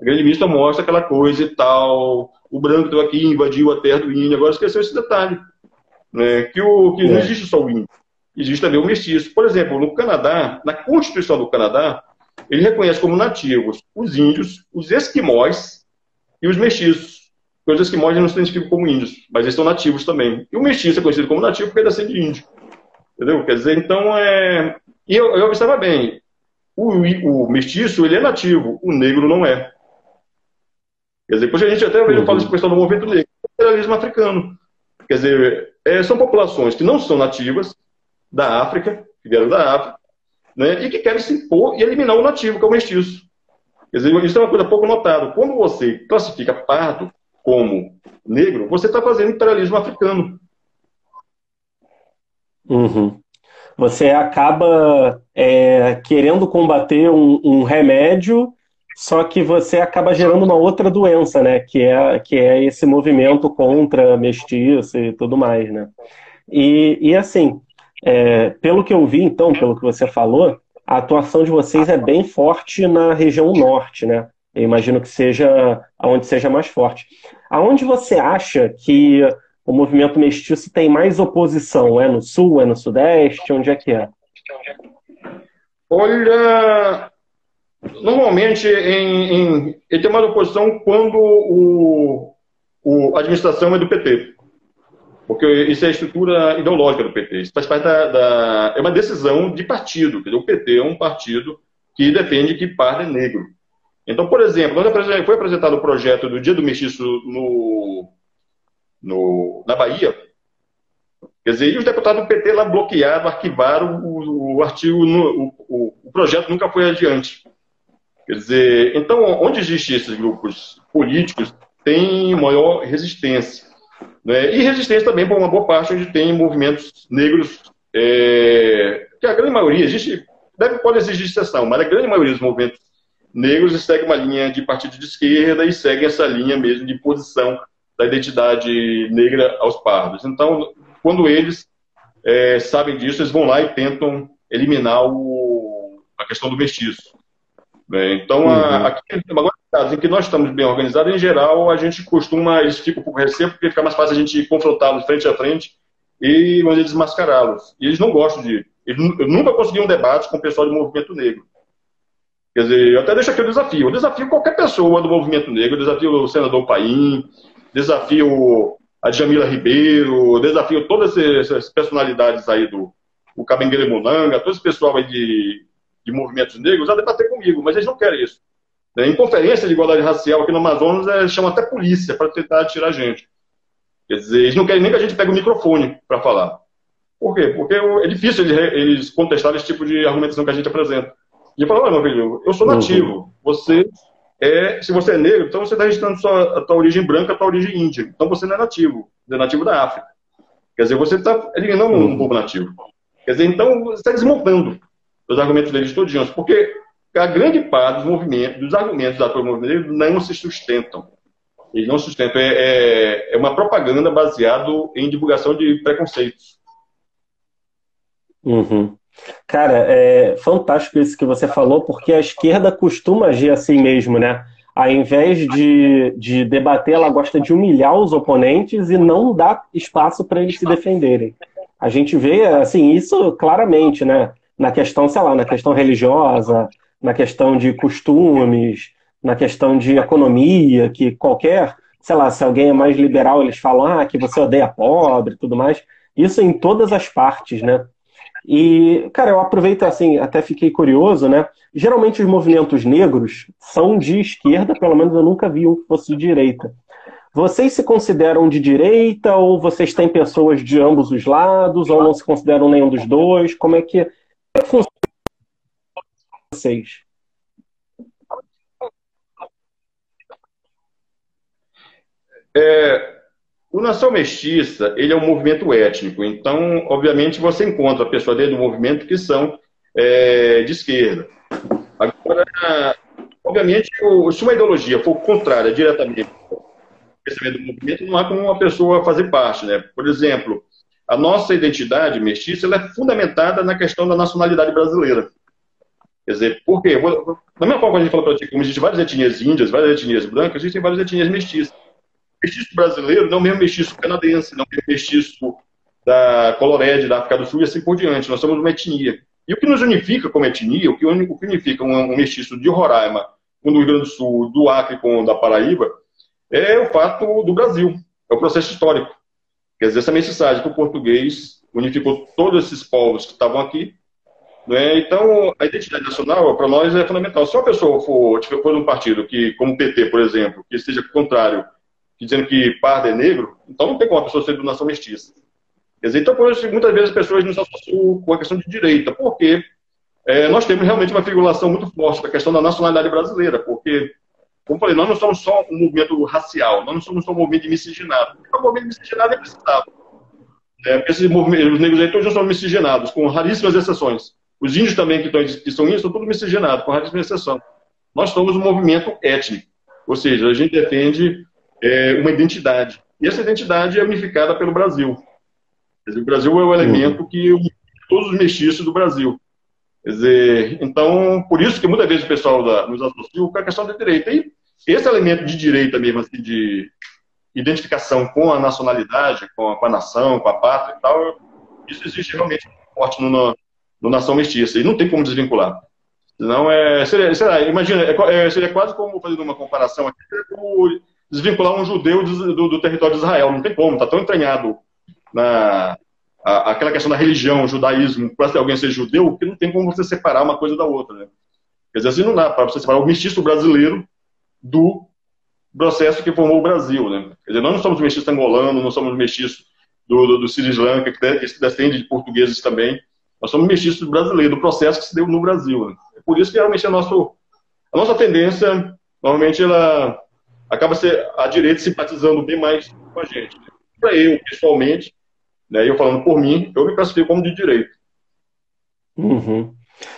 A grande mídia mostra aquela coisa e tal, o branco estava aqui, invadiu a terra do índio, agora esqueceu esse detalhe. Né? Que, o, que é. não existe só o índio, existe também o mestiço. Por exemplo, no Canadá, na Constituição do Canadá, ele reconhece como nativos os índios, os esquimós e os mestiços. Porque os esquimós não se identificam como índios, mas eles são nativos também. E o mestiço é conhecido como nativo porque ele é de índio. Entendeu? Quer dizer, então é. E eu, eu observa bem, o, o mestiço ele é nativo, o negro não é. Quer dizer, depois a gente até uhum. fala isso questão do movimento negro, o imperialismo africano. Quer dizer, é, são populações que não são nativas da África, que vieram da África, né, e que querem se impor e eliminar o nativo, que é o mestiço. Quer dizer, isso é uma coisa pouco notada. Quando você classifica pardo como negro, você está fazendo imperialismo africano. Uhum. Você acaba é, querendo combater um, um, remédio, só que você acaba gerando uma outra doença, né? Que é, que é esse movimento contra mestiço e tudo mais, né? E, e assim, é, pelo que eu vi, então, pelo que você falou, a atuação de vocês é bem forte na região norte, né? Eu imagino que seja aonde seja mais forte. Aonde você acha que o movimento mestiço tem mais oposição? É no sul, é no sudeste? Onde é que é? Olha, normalmente em, em, ele tem mais oposição quando o, o, a administração é do PT. Porque isso é a estrutura ideológica do PT. Isso faz parte da, da é uma decisão de partido. Dizer, o PT é um partido que defende que par é negro. Então, por exemplo, quando foi apresentado o projeto do Dia do Mestiço no, no, na Bahia, quer dizer, e os deputados do PT lá bloquearam, arquivaram o, o artigo, no, o, o, projeto nunca foi adiante. Quer dizer, então, onde existem esses grupos políticos, tem maior resistência. Né? E resistência também para uma boa parte onde tem movimentos negros, é, que a grande maioria, existe, deve, pode existir exceção, mas a grande maioria dos movimentos negros segue uma linha de partido de esquerda e segue essa linha mesmo de posição da identidade negra aos pardos. Então, quando eles é, sabem disso, eles vão lá e tentam eliminar o, a questão do mestiço. Né? Então, uhum. a, aqui, agora, em que nós estamos bem organizados, em geral, a gente costuma, eles ficam um pouco receio, porque fica mais fácil a gente confrontá-los frente a frente e desmascará-los. E eles não gostam de. Eles, eu nunca consegui um debate com o pessoal do movimento negro. Quer dizer, eu até deixo aqui o desafio. Eu desafio qualquer pessoa do movimento negro, eu desafio o senador Paim, desafio a Jamila Ribeiro, desafio todas essas personalidades aí do o Cabengueira Munanga, todo esse pessoal aí de, de movimentos negros a debater comigo, mas eles não querem isso. Em conferência de igualdade racial aqui no Amazonas, eles chamam até polícia para tentar tirar a gente. Quer dizer, eles não querem nem que a gente pegue o microfone para falar. Por quê? Porque é difícil eles contestarem esse tipo de argumentação que a gente apresenta. E falar, olha, meu filho, eu sou uhum. nativo. Uhum. Você é, se você é negro, então você está registrando sua, a tua origem branca, a tua origem índia. Então você não é nativo, você é nativo da África. Quer dizer, você está eliminando uhum. um povo nativo. Quer dizer, então você está desmontando os argumentos deles todinhos, porque a grande parte dos movimentos, dos argumentos da tua movimento não se sustentam. Eles não sustentam. É, é, é uma propaganda baseada em divulgação de preconceitos. Uhum. Cara, é fantástico isso que você falou, porque a esquerda costuma agir assim mesmo, né? Ao invés de, de debater, ela gosta de humilhar os oponentes e não dar espaço para eles se defenderem. A gente vê, assim, isso claramente, né? Na questão, sei lá, na questão religiosa, na questão de costumes, na questão de economia, que qualquer, sei lá, se alguém é mais liberal, eles falam ah, que você odeia pobre tudo mais. Isso em todas as partes, né? E, cara, eu aproveito assim, até fiquei curioso, né? Geralmente os movimentos negros são de esquerda, pelo menos eu nunca vi um que fosse de direita. Vocês se consideram de direita ou vocês têm pessoas de ambos os lados ou não se consideram nenhum dos dois? Como é que, que funciona vocês? É, o Nação Mestiça, ele é um movimento étnico, então, obviamente, você encontra pessoas dentro do movimento que são é, de esquerda. Agora, obviamente, o, se uma ideologia for contrária diretamente ao pensamento do movimento, não há como uma pessoa fazer parte, né? Por exemplo, a nossa identidade mestiça é fundamentada na questão da nacionalidade brasileira. Quer dizer, por quê? Da mesma forma que a gente falou para ti, como existem várias etnias índias, várias etnias brancas, existem várias etnias mestiças mestiço brasileiro não é o mesmo mestiço canadense, não é o mesmo mestiço da Colorede, da África do Sul e assim por diante. Nós somos uma etnia. E o que nos unifica como etnia, o que unifica um, um mestiço de Roraima com do Rio Grande do Sul, do Acre com da Paraíba, é o fato do Brasil, é o processo histórico. Quer dizer, essa mensagem que o português unificou todos esses povos que estavam aqui. Né? Então, a identidade nacional, para nós, é fundamental. Se uma pessoa for, for um partido que, como o PT, por exemplo, que esteja contrário, dizendo que pardo é negro, então não tem como a pessoa ser de nação mestiça. Quer dizer, então, por isso, muitas vezes as pessoas nos associam com a questão de direita, porque é, nós temos realmente uma figuração muito forte da questão da nacionalidade brasileira, porque como falei, nós não somos só um movimento racial, nós não somos só um movimento de miscigenado. O movimento de miscigenado é precisado. É, esses movimentos, os negros aí todos são miscigenados, com raríssimas exceções. Os índios também que, estão, que são índios são todos miscigenados, com raríssimas exceções. Nós somos um movimento étnico, ou seja, a gente defende é, uma identidade. E essa identidade é unificada pelo Brasil. Dizer, o Brasil é o elemento que todos os mestiços do Brasil. Quer dizer, então, por isso que muitas vezes o pessoal da, nos associa com a questão da direita. E esse elemento de direita mesmo, assim, de identificação com a nacionalidade, com a, com a nação, com a pátria e tal, isso existe realmente forte no, no Nação Mestiça. E não tem como desvincular. Senão, é, seria, seria, imagina, é, é, seria quase como, fazendo uma comparação aqui, desvincular um judeu do, do, do território de Israel. Não tem como, está tão entranhado na, a, aquela questão da religião, judaísmo, para alguém ser judeu, que não tem como você separar uma coisa da outra. Né? Quer dizer, assim não dá para você separar o mestiço brasileiro do processo que formou o Brasil. Né? Quer dizer, nós não somos mestiços angolanos, não somos mestiços do, do, do Sri Lanka, que descende de portugueses também. Nós somos mestiços brasileiros, do processo que se deu no Brasil. Né? É por isso que realmente a, nosso, a nossa tendência, normalmente, ela acaba ser a direita simpatizando bem mais com a gente. Né? Para eu, pessoalmente, né? eu falando por mim, eu me classifico como de direito. Uhum.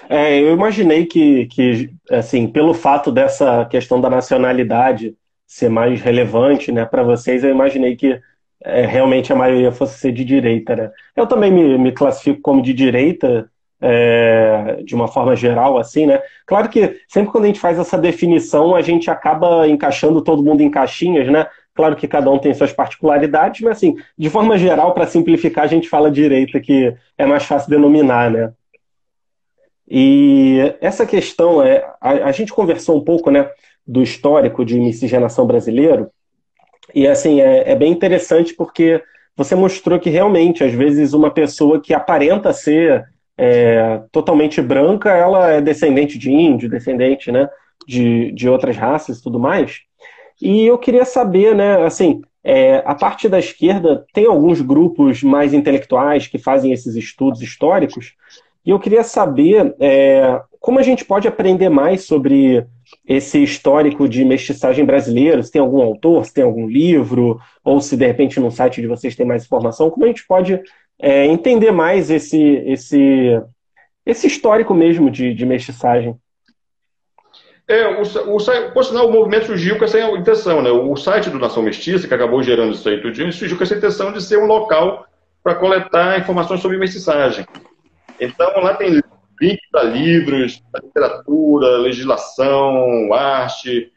É, eu imaginei que, que, assim, pelo fato dessa questão da nacionalidade ser mais relevante, né, para vocês, eu imaginei que é, realmente a maioria fosse ser de direita, né? Eu também me, me classifico como de direita, é, de uma forma geral, assim, né? Claro que sempre quando a gente faz essa definição, a gente acaba encaixando todo mundo em caixinhas, né? Claro que cada um tem suas particularidades, mas assim, de forma geral, para simplificar, a gente fala direita, que é mais fácil denominar, né? E essa questão, é, a, a gente conversou um pouco, né, do histórico de miscigenação brasileiro, e assim, é, é bem interessante porque você mostrou que realmente, às vezes, uma pessoa que aparenta ser é, totalmente branca, ela é descendente de índio, descendente né, de, de outras raças e tudo mais. E eu queria saber, né, assim, é, a parte da esquerda tem alguns grupos mais intelectuais que fazem esses estudos históricos, e eu queria saber é, como a gente pode aprender mais sobre esse histórico de mestiçagem brasileira, se tem algum autor, se tem algum livro, ou se de repente no site de vocês tem mais informação, como a gente pode é, entender mais esse, esse, esse histórico mesmo de, de mestiçagem? É, o, o, por sinal, o movimento surgiu com essa intenção, né? O site do Nação Mestiça, que acabou gerando isso aí tudinho, surgiu com essa intenção de ser um local para coletar informações sobre mestiçagem. Então, lá tem link para livros, literatura, legislação, arte.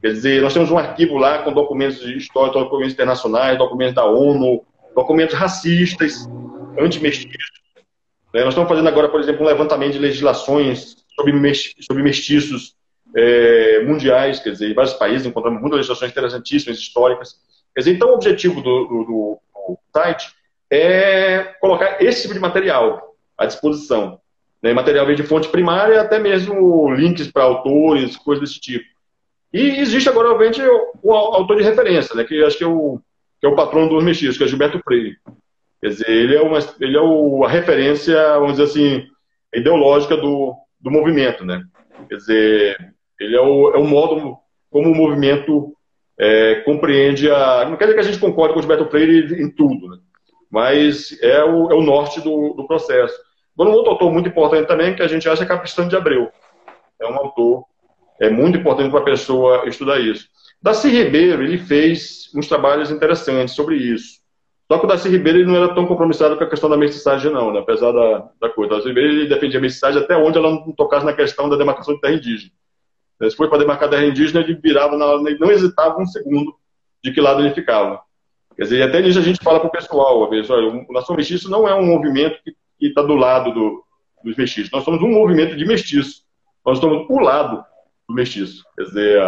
Quer dizer, nós temos um arquivo lá com documentos de história, documentos internacionais, documentos da ONU, documentos racistas, antimestiços. Né? Nós estamos fazendo agora, por exemplo, um levantamento de legislações sobre mestiços é, mundiais, quer dizer, em vários países encontramos muitas legislações interessantíssimas, históricas. Quer dizer, então o objetivo do, do, do, site é colocar esse tipo de material à disposição. Né? Material de fonte primária, até mesmo links para autores, coisas desse tipo. E existe agora, obviamente, o, autor de referência, né? que acho que é o, que é o patrono dos mexicos, que é Gilberto Freire. Quer dizer, ele é, uma, ele é o, a referência, vamos dizer assim, ideológica do, do movimento, né? Quer dizer, ele é o, é o modo como o movimento é, compreende a. Não quer dizer que a gente concorde com o Gilberto Freire em tudo, né? mas é o, é o norte do, do processo. Agora, um outro autor muito importante também, que a gente acha é Capistrano de Abreu. É um autor é muito importante para a pessoa estudar isso. Daci Ribeiro, ele fez uns trabalhos interessantes sobre isso. Só que o Daci Ribeiro ele não era tão compromissado com a questão da mestiçagem, não, né? apesar da, da coisa. O Daci Ribeiro ele defendia a mestiçagem até onde ela não tocasse na questão da demarcação de terra indígena. Se foi para demarcar terra indígena, ele virava, na, não hesitava um segundo de que lado ele ficava. Quer dizer, até nisso a gente fala para o pessoal, vez, olha, o Nação Mestiço não é um movimento que está do lado do, dos mestiços. Nós somos um movimento de mestiços. Nós estamos do lado do mestiço. Quer dizer,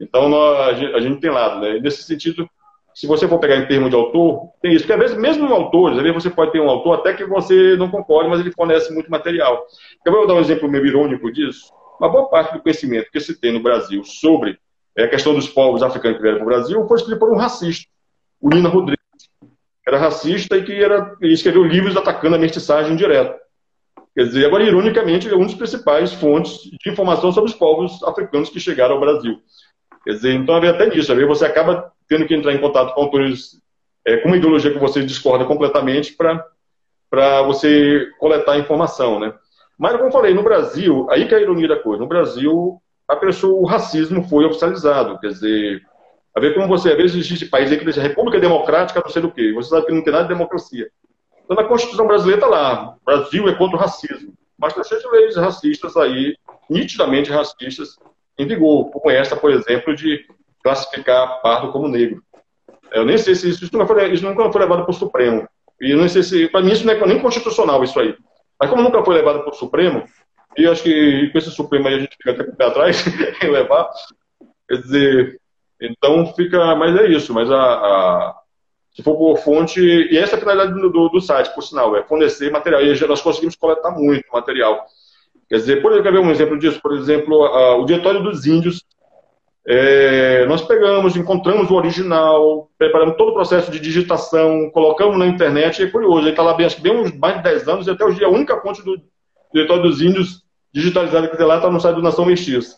Então, nós, a gente tem lado, né? Nesse sentido, se você for pegar em termos de autor, tem isso. Porque às vezes, mesmo um autor, às vezes você pode ter um autor até que você não concorde, mas ele fornece muito material. Eu vou dar um exemplo meio irônico disso. Uma boa parte do conhecimento que se tem no Brasil sobre é, a questão dos povos africanos que vieram para o Brasil foi escrito por um racista, o Nina Rodrigues. Era racista e que era, escreveu livros atacando a mestiçagem direta. Quer dizer, agora, ironicamente, é um dos principais fontes de informação sobre os povos africanos que chegaram ao Brasil. Quer dizer, então, até nisso, você acaba tendo que entrar em contato com autores é, com uma ideologia que você discorda completamente para você coletar informação, né? Mas, como eu falei, no Brasil, aí que é a ironia da coisa, no Brasil, a pessoa, o racismo foi oficializado, quer dizer, a ver como você, às vezes existe país aí que diz República Democrática, não sei do que, você sabe que não tem nada de democracia. Então, na Constituição brasileira está lá, Brasil é contra o racismo. Mas tem cheio de leis racistas aí, nitidamente racistas, em vigor, como esta, por exemplo, de classificar pardo como negro. Eu nem sei se isso, isso, nunca, foi, isso nunca foi levado para o Supremo. E não sei se, para mim, isso não é nem constitucional, isso aí. Mas como nunca foi levado para o Supremo, e acho que com esse Supremo aí a gente fica até com o pé atrás em levar, quer dizer, então fica, mas é isso, mas a, a se for por fonte, e essa é a finalidade do, do, do, site, por sinal, é fornecer material, e nós conseguimos coletar muito material. Quer dizer, por exemplo, quer ver um exemplo disso? Por exemplo, a, o Diretório dos Índios é, nós pegamos, encontramos o original, preparamos todo o processo de digitação, colocamos na internet, e é curioso, ele está lá bem, acho que bem uns mais de 10 anos, e até hoje é a única fonte do Diretório dos Índios digitalizada que tem lá, está no site do Nação Mestiça.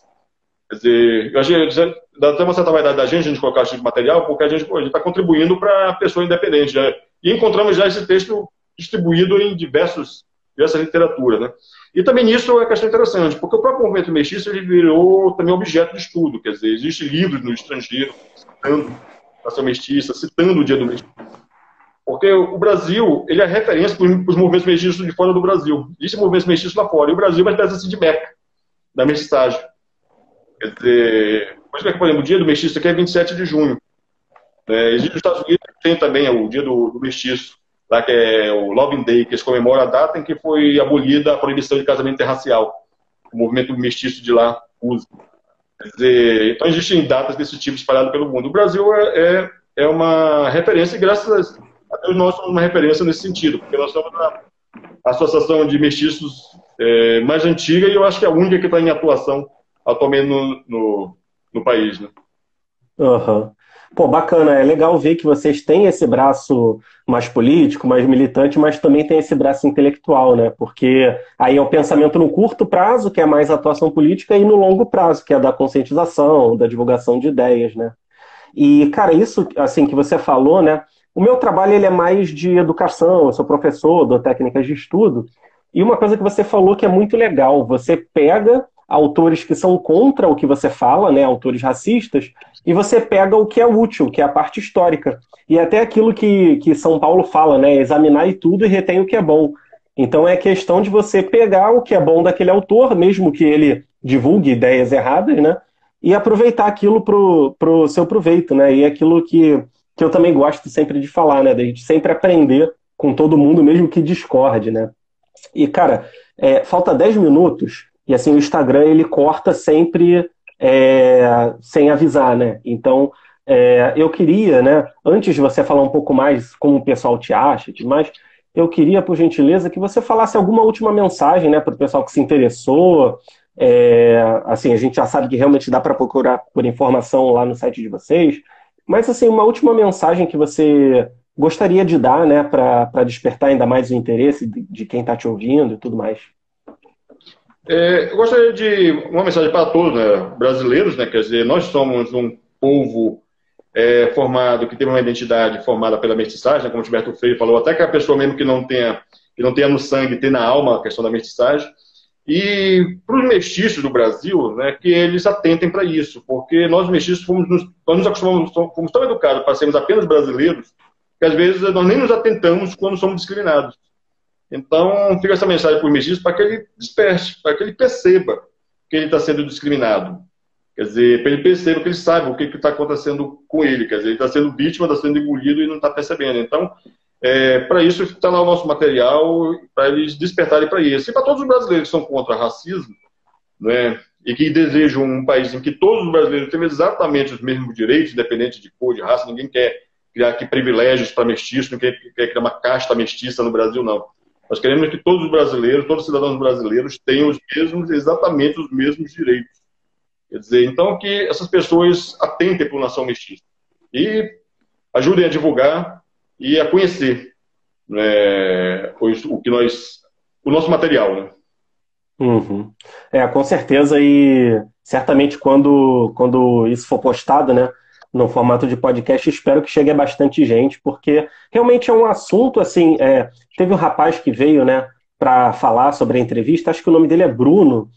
Quer dizer, eu achei, dá até uma certa vaidade da gente, a gente colocar esse tipo material, porque a gente está contribuindo para a pessoa independente. Né? E encontramos já esse texto distribuído em diversos, diversas literaturas. Né? E também nisso é questão interessante, porque o próprio movimento mestiço ele virou também objeto de estudo, quer dizer, existem livros no estrangeiro citando a nação mestiça, citando o dia do mestiço. Porque o Brasil, ele é referência para os movimentos mestiços de fora do Brasil. Existem movimentos mestiços lá fora, e o Brasil é uma espécie de meca da mestiçagem. Quer dizer, por por exemplo, o dia do mestiço aqui é 27 de junho. É, existe nos Estados Unidos, tem também o dia do, do mestiço lá que é o Loving Day, que eles comemoram a data em que foi abolida a proibição de casamento interracial. O movimento mestiço de lá usa. Quer dizer, então existem datas desse tipo espalhadas pelo mundo. O Brasil é, é, é uma referência e graças a Deus nós somos uma referência nesse sentido, porque nós somos a associação de mestiços é, mais antiga e eu acho que é a única que está em atuação atualmente no, no, no país. Né? Uhum. Pô, bacana, é legal ver que vocês têm esse braço mais político, mais militante, mas também tem esse braço intelectual, né? Porque aí é o pensamento no curto prazo, que é mais atuação política, e no longo prazo, que é da conscientização, da divulgação de ideias, né? E, cara, isso, assim, que você falou, né? O meu trabalho, ele é mais de educação, eu sou professor, dou técnicas de estudo, e uma coisa que você falou que é muito legal, você pega autores que são contra o que você fala, né, autores racistas, e você pega o que é útil, que é a parte histórica. E até aquilo que, que São Paulo fala, né, examinar e tudo e retém o que é bom. Então é questão de você pegar o que é bom daquele autor, mesmo que ele divulgue ideias erradas, né, e aproveitar aquilo pro, pro seu proveito, né, e é aquilo que, que eu também gosto sempre de falar, né, da gente sempre aprender com todo mundo, mesmo que discorde, né. E, cara, é, falta 10 minutos, e assim, o Instagram ele corta sempre é, sem avisar, né? Então, é, eu queria, né, antes de você falar um pouco mais como o pessoal te acha e demais, eu queria, por gentileza, que você falasse alguma última mensagem né, para o pessoal que se interessou. É, assim, a gente já sabe que realmente dá para procurar por informação lá no site de vocês, mas assim, uma última mensagem que você gostaria de dar né, para despertar ainda mais o interesse de, de quem está te ouvindo e tudo mais. É, eu gostaria de uma mensagem para todos, né, brasileiros, né, quer dizer, nós somos um povo é, formado, que tem uma identidade formada pela mestiçagem, né, como o Gilberto Freire falou, até que a pessoa mesmo que não tenha, que não tenha no sangue, tem na alma a questão da mestiçagem. E para os mestiços do Brasil, né, que eles atentem para isso, porque nós mestiços fomos nós nos acostumamos, fomos tão educados para sermos apenas brasileiros, que às vezes nós nem nos atentamos quando somos discriminados. Então, fica essa mensagem para o mestiço para que ele desperte, para que ele perceba que ele está sendo discriminado. Quer dizer, para ele perceba, que ele saiba o que está acontecendo com ele. Quer dizer, ele está sendo vítima, está sendo engolido e não está percebendo. Então, é, para isso está lá o nosso material, para eles despertarem para isso. E para todos os brasileiros que são contra racismo, né, e que desejam um país em que todos os brasileiros tenham exatamente os mesmos direitos, independente de cor, de raça, ninguém quer criar aqui privilégios para mestiço, não quer, quer criar uma casta mestiça no Brasil, não. Nós queremos que todos os brasileiros, todos os cidadãos brasileiros tenham os mesmos, exatamente os mesmos direitos. Quer dizer, então que essas pessoas atentem para a nação mestiça e ajudem a divulgar e a conhecer né, o, que nós, o nosso material, né? Uhum. É, com certeza, e certamente quando, quando isso for postado, né, no formato de podcast, espero que chegue a bastante gente, porque realmente é um assunto, assim, é, teve um rapaz que veio, né, para falar sobre a entrevista, acho que o nome dele é Bruno,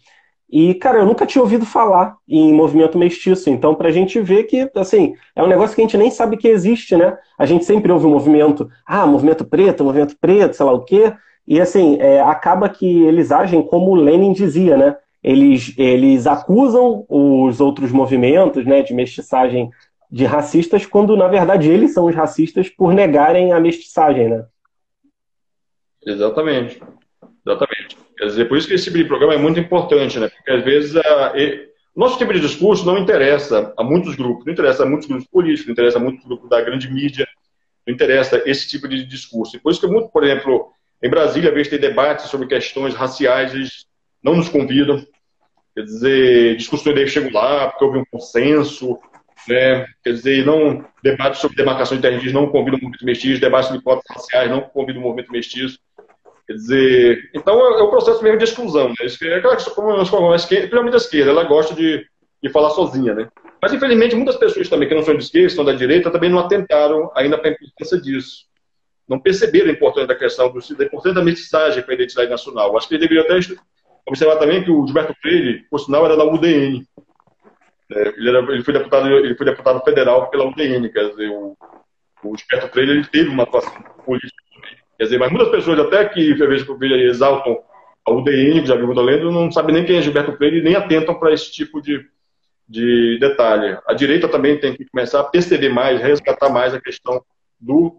e, cara, eu nunca tinha ouvido falar em movimento mestiço, então pra gente ver que, assim, é um negócio que a gente nem sabe que existe, né? A gente sempre ouve o um movimento, ah, movimento preto, movimento preto, sei lá o quê, e assim, é, acaba que eles agem como Lenin dizia, né? Eles, eles acusam os outros movimentos né, de mestiçagem de racistas, quando na verdade eles são os racistas por negarem a mestiçagem, né? Exatamente. Exatamente. Quer dizer, por isso que esse tipo de programa é muito importante, né? Porque às vezes a, nosso tipo de discurso não interessa a muitos grupos, não interessa a muitos grupos políticos, não interessa a muitos grupos da grande mídia, não interessa esse tipo de discurso. E por isso que muito, por exemplo, em Brasília, às vezes tem debates sobre questões raciais, eles não nos convidam. Quer dizer, discussões devem chegam lá porque houve um consenso, né? Quer dizer, não debates sobre demarcação de não convidam o movimento mestiço, debates sobre cotas raciais não convidam o movimento mestiço. Quer dizer, então é o é processo mesmo de exclusão, né? É aquela que, como nós falamos, principalmente a esquerda, ela gosta de, de falar sozinha, né? Mas, infelizmente, muitas pessoas também que não são de esquerda, são da direita, também não atentaram ainda para a importância disso. Não perceberam a importância da questão, da importância da mensagem para a identidade nacional. Acho que deveria até observar também que o Gilberto Freire, por sinal, era da UDN. É, ele, era, ele, foi deputado, ele foi deputado federal pela UDN, quer dizer, o, o Gilberto Freire ele teve uma atuação política Quer dizer, mas muitas pessoas até que eu vejo exaltam a UDN, que já viu lendo, não sabem nem quem é Gilberto Freire e nem atentam para esse tipo de, de detalhe. A direita também tem que começar a perceber mais, resgatar mais a questão do,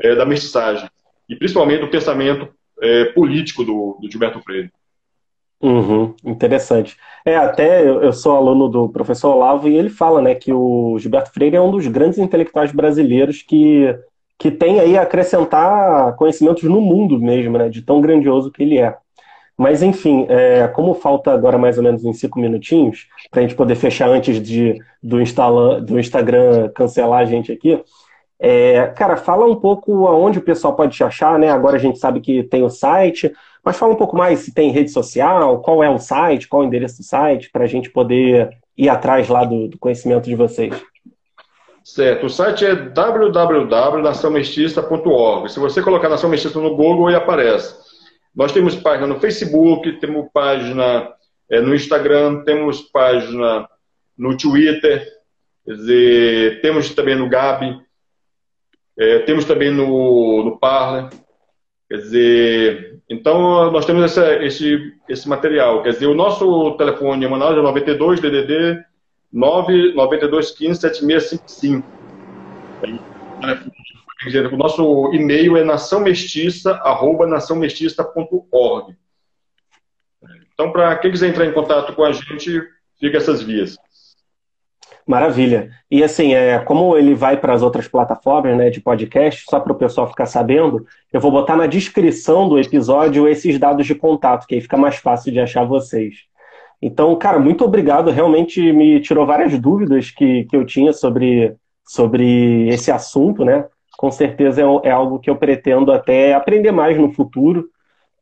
é, da mensagem e principalmente do pensamento é, político do, do Gilberto Freire. Uhum, interessante. É, até eu sou aluno do professor Olavo e ele fala né, que o Gilberto Freire é um dos grandes intelectuais brasileiros que que tem aí a acrescentar conhecimentos no mundo mesmo, né, de tão grandioso que ele é. Mas, enfim, é, como falta agora mais ou menos em cinco minutinhos, para a gente poder fechar antes de, do, instala, do Instagram cancelar a gente aqui, é, cara, fala um pouco aonde o pessoal pode te achar, né? Agora a gente sabe que tem o site, mas fala um pouco mais se tem rede social, qual é o site, qual é o endereço do site, para a gente poder ir atrás lá do, do conhecimento de vocês. Certo, o site é www.naçãomestiça.org. Se você colocar Nação no Google, ele aparece. Nós temos página no Facebook, temos página é, no Instagram, temos página no Twitter, dizer, temos também no Gab, é, temos também no, no Parler. Quer dizer, então nós temos esse, esse material. Quer dizer, o nosso telefone é Manaus é 92 DDD 99215 7655. O nosso e-mail é naçãomestiça.org. Então, para quem quiser entrar em contato com a gente, fica essas vias. Maravilha. E assim, é, como ele vai para as outras plataformas né, de podcast, só para o pessoal ficar sabendo, eu vou botar na descrição do episódio esses dados de contato, que aí fica mais fácil de achar vocês. Então, cara, muito obrigado. Realmente me tirou várias dúvidas que, que eu tinha sobre, sobre esse assunto, né? Com certeza é, é algo que eu pretendo até aprender mais no futuro.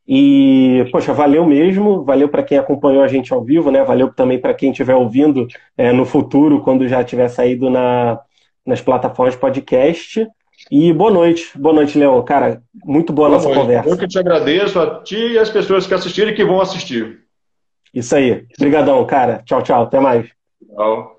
E, poxa, valeu mesmo, valeu para quem acompanhou a gente ao vivo, né? Valeu também para quem estiver ouvindo é, no futuro, quando já tiver saído na, nas plataformas podcast. E boa noite, boa noite, Leão. Cara, muito boa, boa nossa noite. conversa. Eu que te agradeço a ti e as pessoas que assistiram e que vão assistir. Isso aí. Obrigadão, cara. Tchau, tchau. Até mais. Tchau.